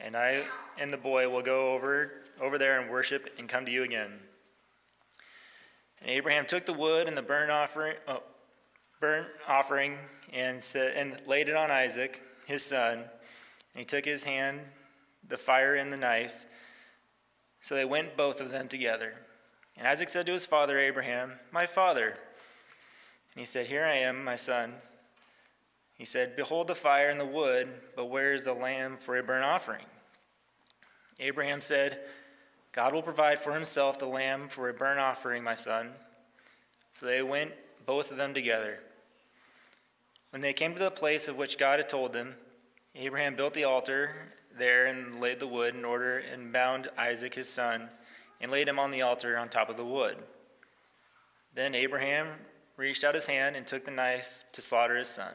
and I and the boy will go over, over there and worship and come to you again. And Abraham took the wood and the burnt offering, oh, burnt offering and, said, and laid it on Isaac, his son. And he took his hand, the fire and the knife. So they went both of them together. And Isaac said to his father Abraham, My father. And he said, Here I am, my son. He said, Behold the fire and the wood, but where is the lamb for a burnt offering? Abraham said, God will provide for himself the lamb for a burnt offering, my son. So they went, both of them together. When they came to the place of which God had told them, Abraham built the altar there and laid the wood in order and bound Isaac his son and laid him on the altar on top of the wood. Then Abraham reached out his hand and took the knife to slaughter his son.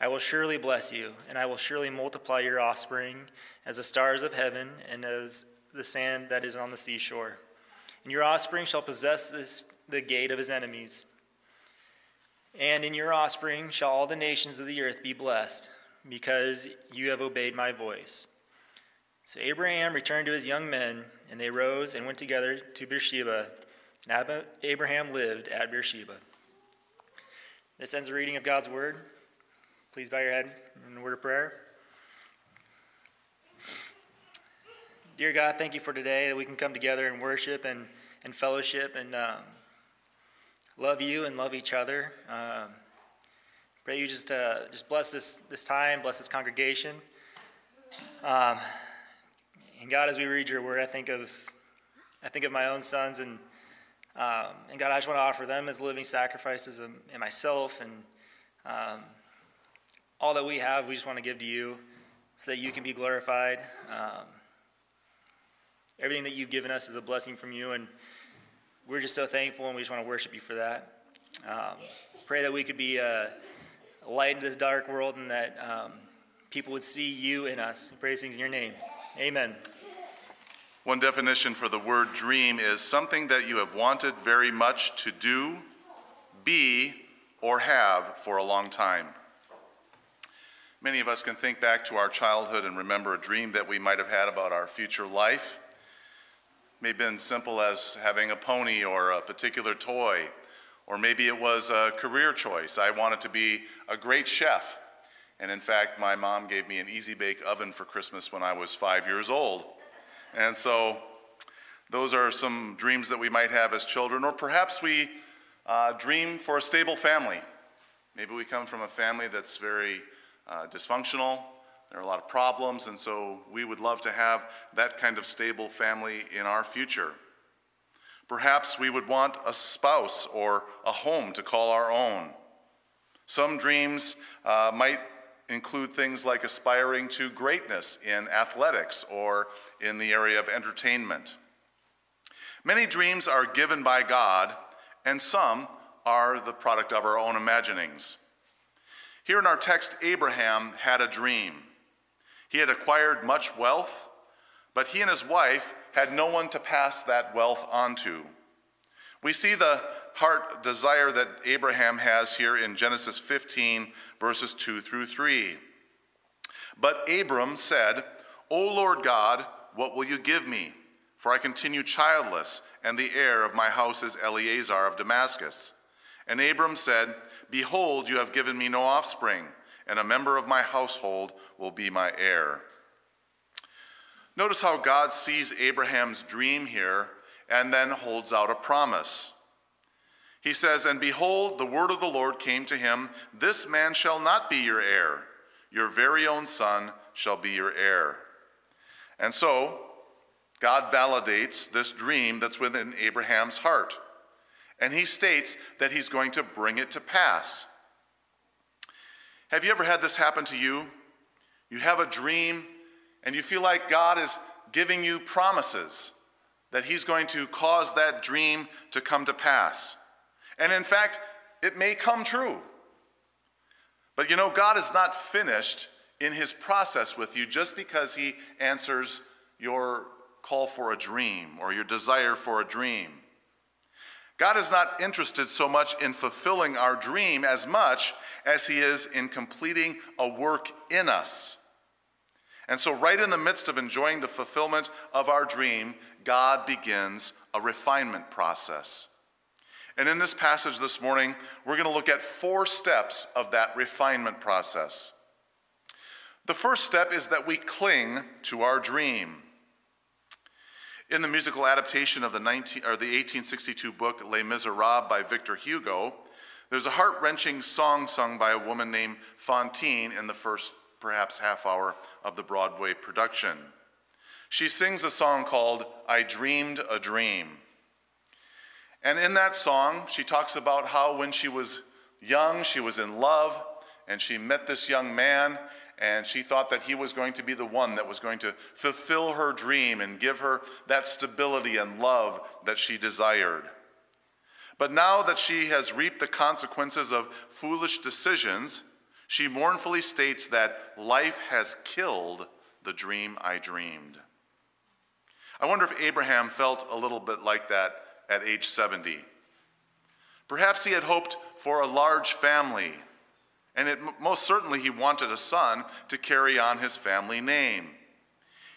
I will surely bless you, and I will surely multiply your offspring as the stars of heaven and as the sand that is on the seashore. And your offspring shall possess this, the gate of his enemies. And in your offspring shall all the nations of the earth be blessed, because you have obeyed my voice. So Abraham returned to his young men, and they rose and went together to Beersheba. And Abraham lived at Beersheba. This ends the reading of God's word. Please bow your head in a word of prayer. Dear God, thank you for today that we can come together and worship and, and fellowship and um, love you and love each other. Um, pray you just uh, just bless this this time, bless this congregation. Um, and God, as we read your word, I think of I think of my own sons and um, and God, I just want to offer them as living sacrifices and, and myself and um, all that we have, we just want to give to you so that you can be glorified. Um, everything that you've given us is a blessing from you, and we're just so thankful, and we just want to worship you for that. Um, pray that we could be a light in this dark world and that um, people would see you in us. We things in your name. Amen. One definition for the word dream is something that you have wanted very much to do, be, or have for a long time. Many of us can think back to our childhood and remember a dream that we might have had about our future life. It may have been simple as having a pony or a particular toy, or maybe it was a career choice. I wanted to be a great chef. And in fact, my mom gave me an easy bake oven for Christmas when I was five years old. And so those are some dreams that we might have as children, or perhaps we uh, dream for a stable family. Maybe we come from a family that's very uh, dysfunctional. There are a lot of problems, and so we would love to have that kind of stable family in our future. Perhaps we would want a spouse or a home to call our own. Some dreams uh, might include things like aspiring to greatness in athletics or in the area of entertainment. Many dreams are given by God, and some are the product of our own imaginings. Here in our text, Abraham had a dream. He had acquired much wealth, but he and his wife had no one to pass that wealth onto. We see the heart desire that Abraham has here in Genesis 15, verses 2 through 3. But Abram said, O Lord God, what will you give me? For I continue childless, and the heir of my house is Eliezer of Damascus. And Abram said, Behold, you have given me no offspring, and a member of my household will be my heir. Notice how God sees Abraham's dream here and then holds out a promise. He says, And behold, the word of the Lord came to him This man shall not be your heir, your very own son shall be your heir. And so, God validates this dream that's within Abraham's heart. And he states that he's going to bring it to pass. Have you ever had this happen to you? You have a dream and you feel like God is giving you promises that he's going to cause that dream to come to pass. And in fact, it may come true. But you know, God is not finished in his process with you just because he answers your call for a dream or your desire for a dream. God is not interested so much in fulfilling our dream as much as he is in completing a work in us. And so, right in the midst of enjoying the fulfillment of our dream, God begins a refinement process. And in this passage this morning, we're going to look at four steps of that refinement process. The first step is that we cling to our dream. In the musical adaptation of the, 19, or the 1862 book Les Miserables by Victor Hugo, there's a heart wrenching song sung by a woman named Fantine in the first, perhaps, half hour of the Broadway production. She sings a song called I Dreamed a Dream. And in that song, she talks about how when she was young, she was in love, and she met this young man, and she thought that he was going to be the one that was going to fulfill her dream and give her that stability and love that she desired. But now that she has reaped the consequences of foolish decisions, she mournfully states that life has killed the dream I dreamed. I wonder if Abraham felt a little bit like that at age 70. Perhaps he had hoped for a large family and it, most certainly he wanted a son to carry on his family name.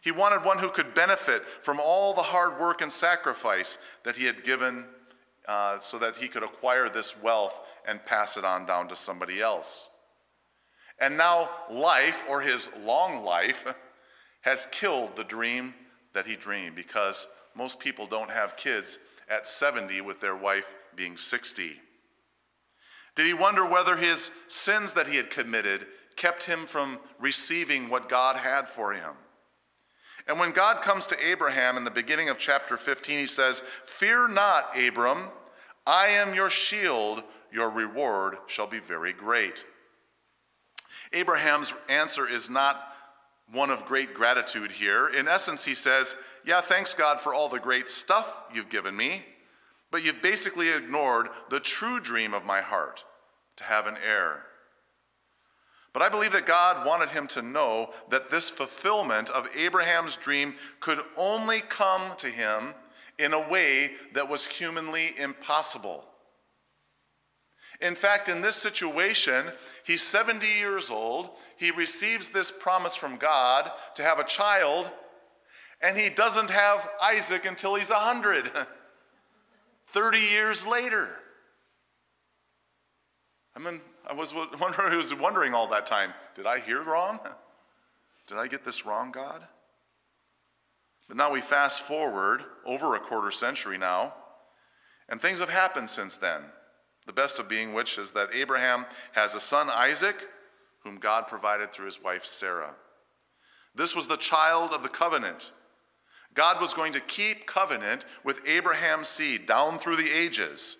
He wanted one who could benefit from all the hard work and sacrifice that he had given uh, so that he could acquire this wealth and pass it on down to somebody else. And now, life, or his long life, has killed the dream that he dreamed because most people don't have kids at 70 with their wife being 60. Did he wonder whether his sins that he had committed kept him from receiving what God had for him? And when God comes to Abraham in the beginning of chapter 15, he says, Fear not, Abram, I am your shield, your reward shall be very great. Abraham's answer is not one of great gratitude here. In essence, he says, Yeah, thanks God for all the great stuff you've given me, but you've basically ignored the true dream of my heart to have an heir. But I believe that God wanted him to know that this fulfillment of Abraham's dream could only come to him in a way that was humanly impossible. In fact, in this situation, he's 70 years old. He receives this promise from God to have a child, and he doesn't have Isaac until he's 100, 30 years later. I mean, I was wondering, I was wondering all that time, did I hear wrong? Did I get this wrong, God? But now we fast forward over a quarter century now, and things have happened since then. The best of being which is that Abraham has a son, Isaac, whom God provided through his wife, Sarah. This was the child of the covenant. God was going to keep covenant with Abraham's seed down through the ages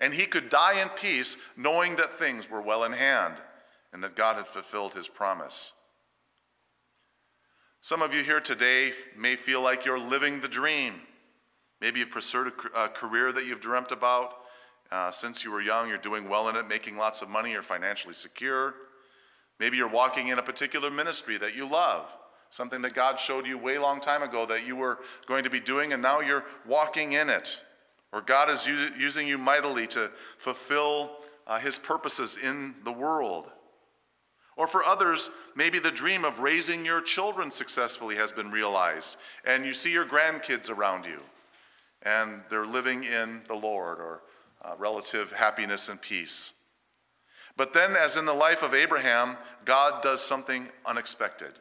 and he could die in peace knowing that things were well in hand and that God had fulfilled his promise. Some of you here today may feel like you're living the dream. Maybe you've pursued a career that you've dreamt about uh, since you were young. You're doing well in it, making lots of money, you're financially secure. Maybe you're walking in a particular ministry that you love, something that God showed you way long time ago that you were going to be doing, and now you're walking in it. or God is using you mightily to fulfill uh, his purposes in the world. Or for others, maybe the dream of raising your children successfully has been realized, and you see your grandkids around you, and they're living in the Lord or uh, relative happiness and peace. But then, as in the life of Abraham, God does something unexpected.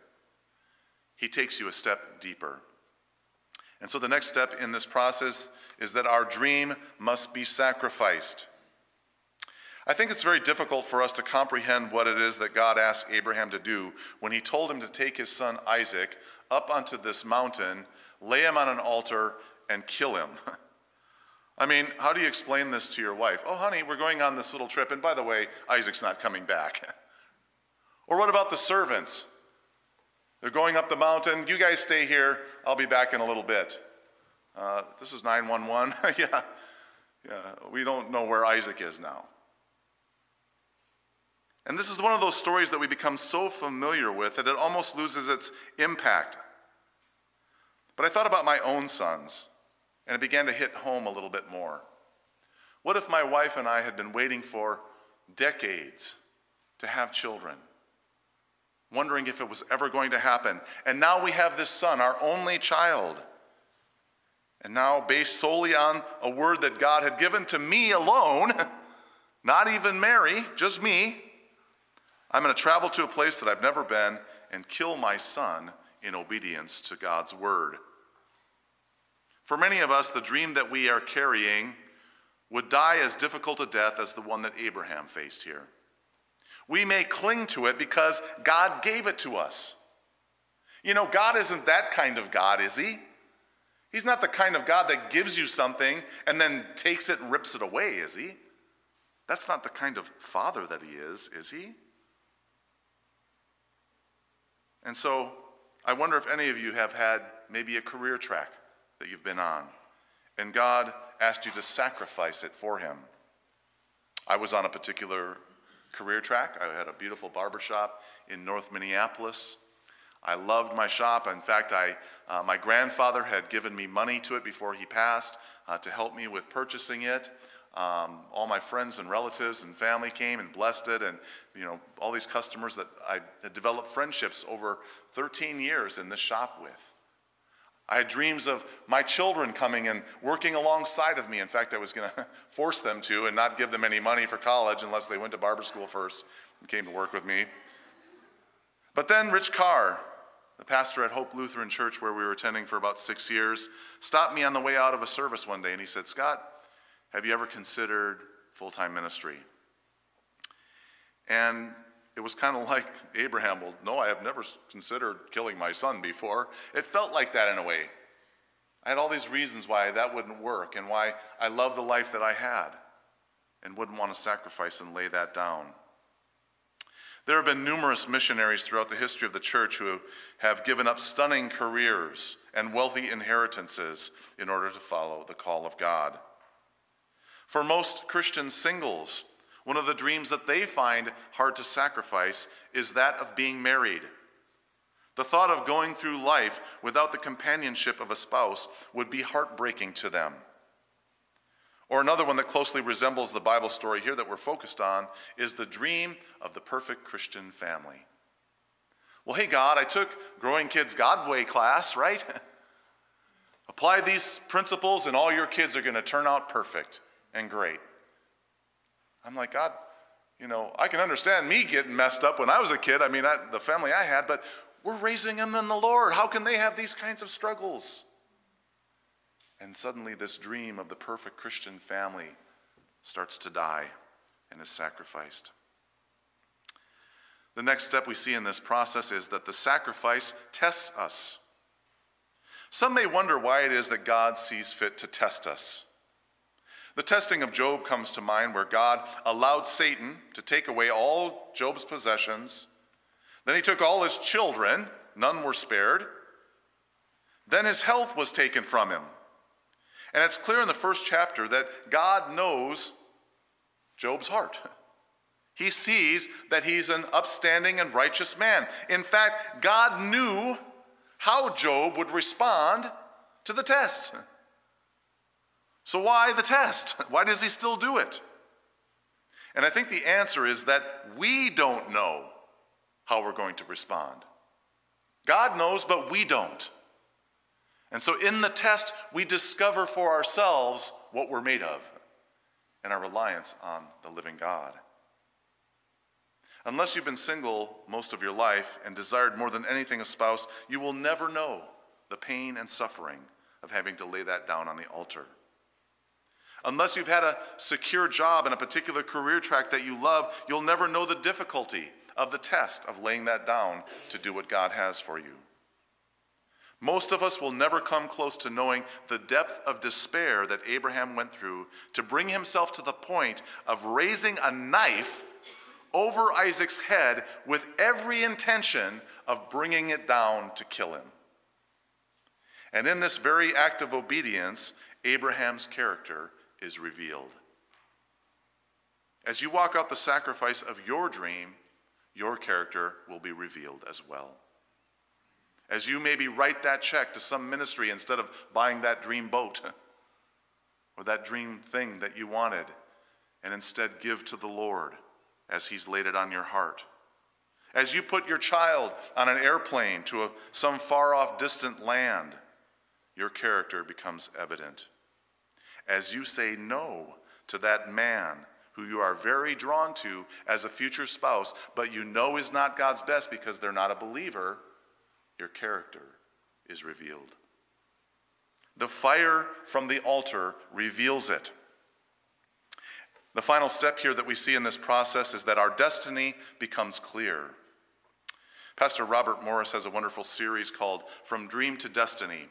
He takes you a step deeper. And so, the next step in this process is that our dream must be sacrificed. I think it's very difficult for us to comprehend what it is that God asked Abraham to do when he told him to take his son Isaac up onto this mountain, lay him on an altar, and kill him. I mean, how do you explain this to your wife? Oh, honey, we're going on this little trip, and by the way, Isaac's not coming back. or what about the servants? They're going up the mountain. You guys stay here. I'll be back in a little bit. Uh, this is 911. yeah, yeah, we don't know where Isaac is now. And this is one of those stories that we become so familiar with that it almost loses its impact. But I thought about my own sons, and it began to hit home a little bit more. What if my wife and I had been waiting for decades to have children, wondering if it was ever going to happen? And now we have this son, our only child. And now, based solely on a word that God had given to me alone, not even Mary, just me, I'm going to travel to a place that I've never been and kill my son in obedience to God's word. For many of us, the dream that we are carrying would die as difficult a death as the one that Abraham faced here. We may cling to it because God gave it to us. You know, God isn't that kind of God, is He? He's not the kind of God that gives you something and then takes it and rips it away, is He? That's not the kind of Father that He is, is He? And so I wonder if any of you have had maybe a career track that you've been on, and God asked you to sacrifice it for Him. I was on a particular career track. I had a beautiful barber shop in North Minneapolis. I loved my shop. In fact, I, uh, my grandfather had given me money to it before he passed uh, to help me with purchasing it. Um, all my friends and relatives and family came and blessed it, and you know all these customers that I had developed friendships over 13 years in this shop with. I had dreams of my children coming and working alongside of me. In fact, I was going to force them to and not give them any money for college unless they went to barber school first and came to work with me. But then Rich Carr, the pastor at Hope Lutheran Church, where we were attending for about six years, stopped me on the way out of a service one day and he said, Scott, have you ever considered full time ministry? And it was kind of like Abraham, well, no, I have never considered killing my son before. It felt like that in a way. I had all these reasons why that wouldn't work and why I love the life that I had and wouldn't want to sacrifice and lay that down. There have been numerous missionaries throughout the history of the church who have given up stunning careers and wealthy inheritances in order to follow the call of God. For most Christian singles, one of the dreams that they find hard to sacrifice is that of being married. The thought of going through life without the companionship of a spouse would be heartbreaking to them. Or another one that closely resembles the Bible story here that we're focused on is the dream of the perfect Christian family. Well, hey, God, I took Growing Kids God Way class, right? Apply these principles, and all your kids are going to turn out perfect and great. I'm like, God, you know, I can understand me getting messed up when I was a kid. I mean, I, the family I had, but we're raising them in the Lord. How can they have these kinds of struggles? And suddenly, this dream of the perfect Christian family starts to die and is sacrificed. The next step we see in this process is that the sacrifice tests us. Some may wonder why it is that God sees fit to test us. The testing of Job comes to mind where God allowed Satan to take away all Job's possessions. Then he took all his children, none were spared. Then his health was taken from him. And it's clear in the first chapter that God knows Job's heart. He sees that he's an upstanding and righteous man. In fact, God knew how Job would respond to the test. So, why the test? Why does he still do it? And I think the answer is that we don't know how we're going to respond. God knows, but we don't. And so, in the test, we discover for ourselves what we're made of and our reliance on the living God. Unless you've been single most of your life and desired more than anything a spouse, you will never know the pain and suffering of having to lay that down on the altar. Unless you've had a secure job in a particular career track that you love, you'll never know the difficulty of the test of laying that down to do what God has for you. Most of us will never come close to knowing the depth of despair that Abraham went through to bring himself to the point of raising a knife over Isaac's head with every intention of bringing it down to kill him. And in this very act of obedience, Abraham's character is revealed. As you walk out the sacrifice of your dream, your character will be revealed as well. As you maybe write that check to some ministry instead of buying that dream boat or that dream thing that you wanted, and instead give to the Lord as He's laid it on your heart. As you put your child on an airplane to a, some far off distant land, your character becomes evident. As you say no to that man who you are very drawn to as a future spouse, but you know is not God's best because they're not a believer, your character is revealed. The fire from the altar reveals it. The final step here that we see in this process is that our destiny becomes clear. Pastor Robert Morris has a wonderful series called From Dream to Destiny.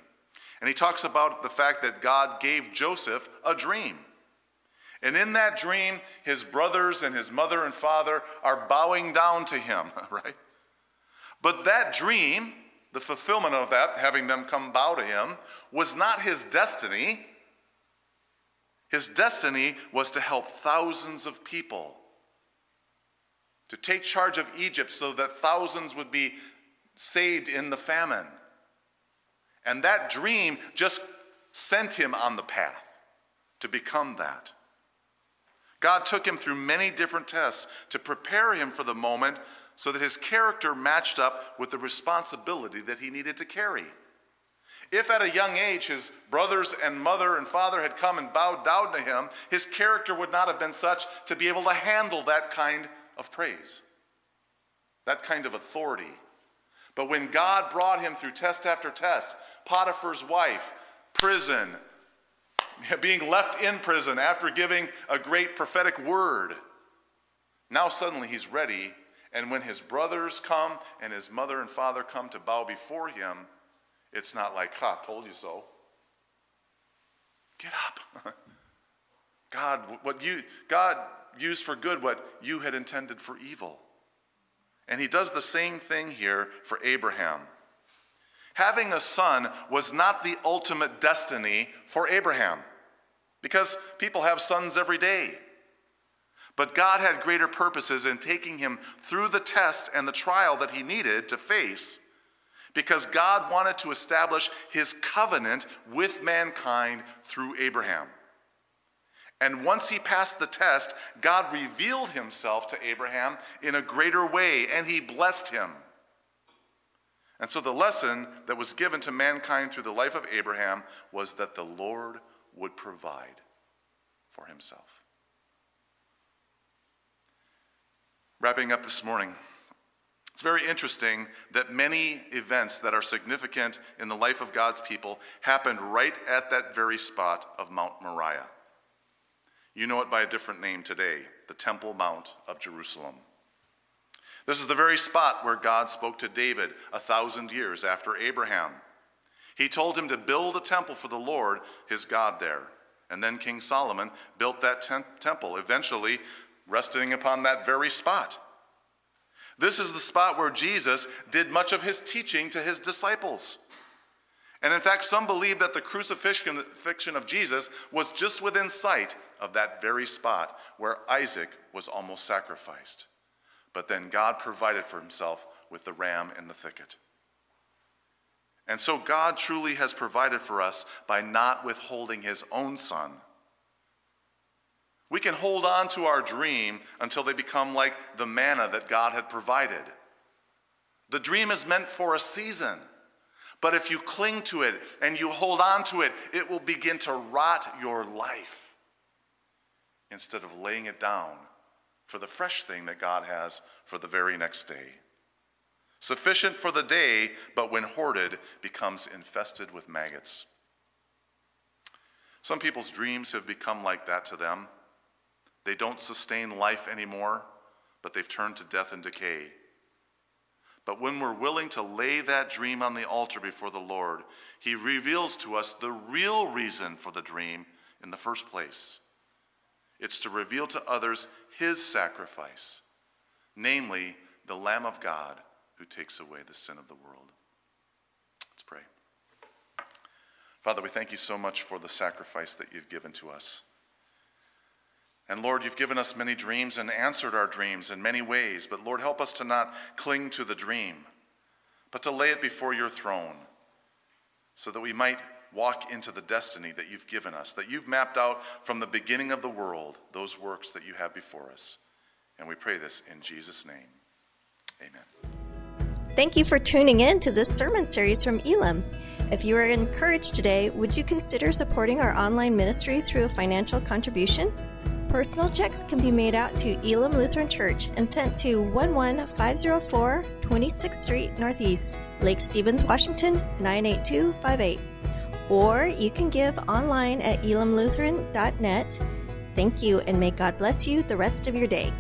And he talks about the fact that God gave Joseph a dream. And in that dream, his brothers and his mother and father are bowing down to him, right? But that dream, the fulfillment of that, having them come bow to him, was not his destiny. His destiny was to help thousands of people, to take charge of Egypt so that thousands would be saved in the famine. And that dream just sent him on the path to become that. God took him through many different tests to prepare him for the moment so that his character matched up with the responsibility that he needed to carry. If at a young age his brothers and mother and father had come and bowed down to him, his character would not have been such to be able to handle that kind of praise, that kind of authority. But when God brought him through test after test, Potiphar's wife, prison, being left in prison after giving a great prophetic word. Now suddenly he's ready, and when his brothers come and his mother and father come to bow before him, it's not like, ha, told you so. Get up. God, what you God used for good what you had intended for evil. And he does the same thing here for Abraham. Having a son was not the ultimate destiny for Abraham because people have sons every day. But God had greater purposes in taking him through the test and the trial that he needed to face because God wanted to establish his covenant with mankind through Abraham. And once he passed the test, God revealed himself to Abraham in a greater way and he blessed him. And so the lesson that was given to mankind through the life of Abraham was that the Lord would provide for himself. Wrapping up this morning, it's very interesting that many events that are significant in the life of God's people happened right at that very spot of Mount Moriah. You know it by a different name today the Temple Mount of Jerusalem. This is the very spot where God spoke to David a thousand years after Abraham. He told him to build a temple for the Lord, his God, there. And then King Solomon built that tem- temple, eventually resting upon that very spot. This is the spot where Jesus did much of his teaching to his disciples. And in fact, some believe that the crucifixion of Jesus was just within sight of that very spot where Isaac was almost sacrificed. But then God provided for himself with the ram in the thicket. And so God truly has provided for us by not withholding his own son. We can hold on to our dream until they become like the manna that God had provided. The dream is meant for a season. But if you cling to it and you hold on to it, it will begin to rot your life instead of laying it down for the fresh thing that God has for the very next day. Sufficient for the day, but when hoarded, becomes infested with maggots. Some people's dreams have become like that to them. They don't sustain life anymore, but they've turned to death and decay. But when we're willing to lay that dream on the altar before the Lord, He reveals to us the real reason for the dream in the first place. It's to reveal to others His sacrifice, namely the Lamb of God who takes away the sin of the world. Let's pray. Father, we thank you so much for the sacrifice that you've given to us. And Lord, you've given us many dreams and answered our dreams in many ways, but Lord, help us to not cling to the dream, but to lay it before your throne so that we might walk into the destiny that you've given us, that you've mapped out from the beginning of the world, those works that you have before us. And we pray this in Jesus' name. Amen. Thank you for tuning in to this sermon series from Elam. If you are encouraged today, would you consider supporting our online ministry through a financial contribution? Personal checks can be made out to Elam Lutheran Church and sent to 11504 26th Street Northeast, Lake Stevens, Washington 98258. Or you can give online at elamlutheran.net. Thank you and may God bless you the rest of your day.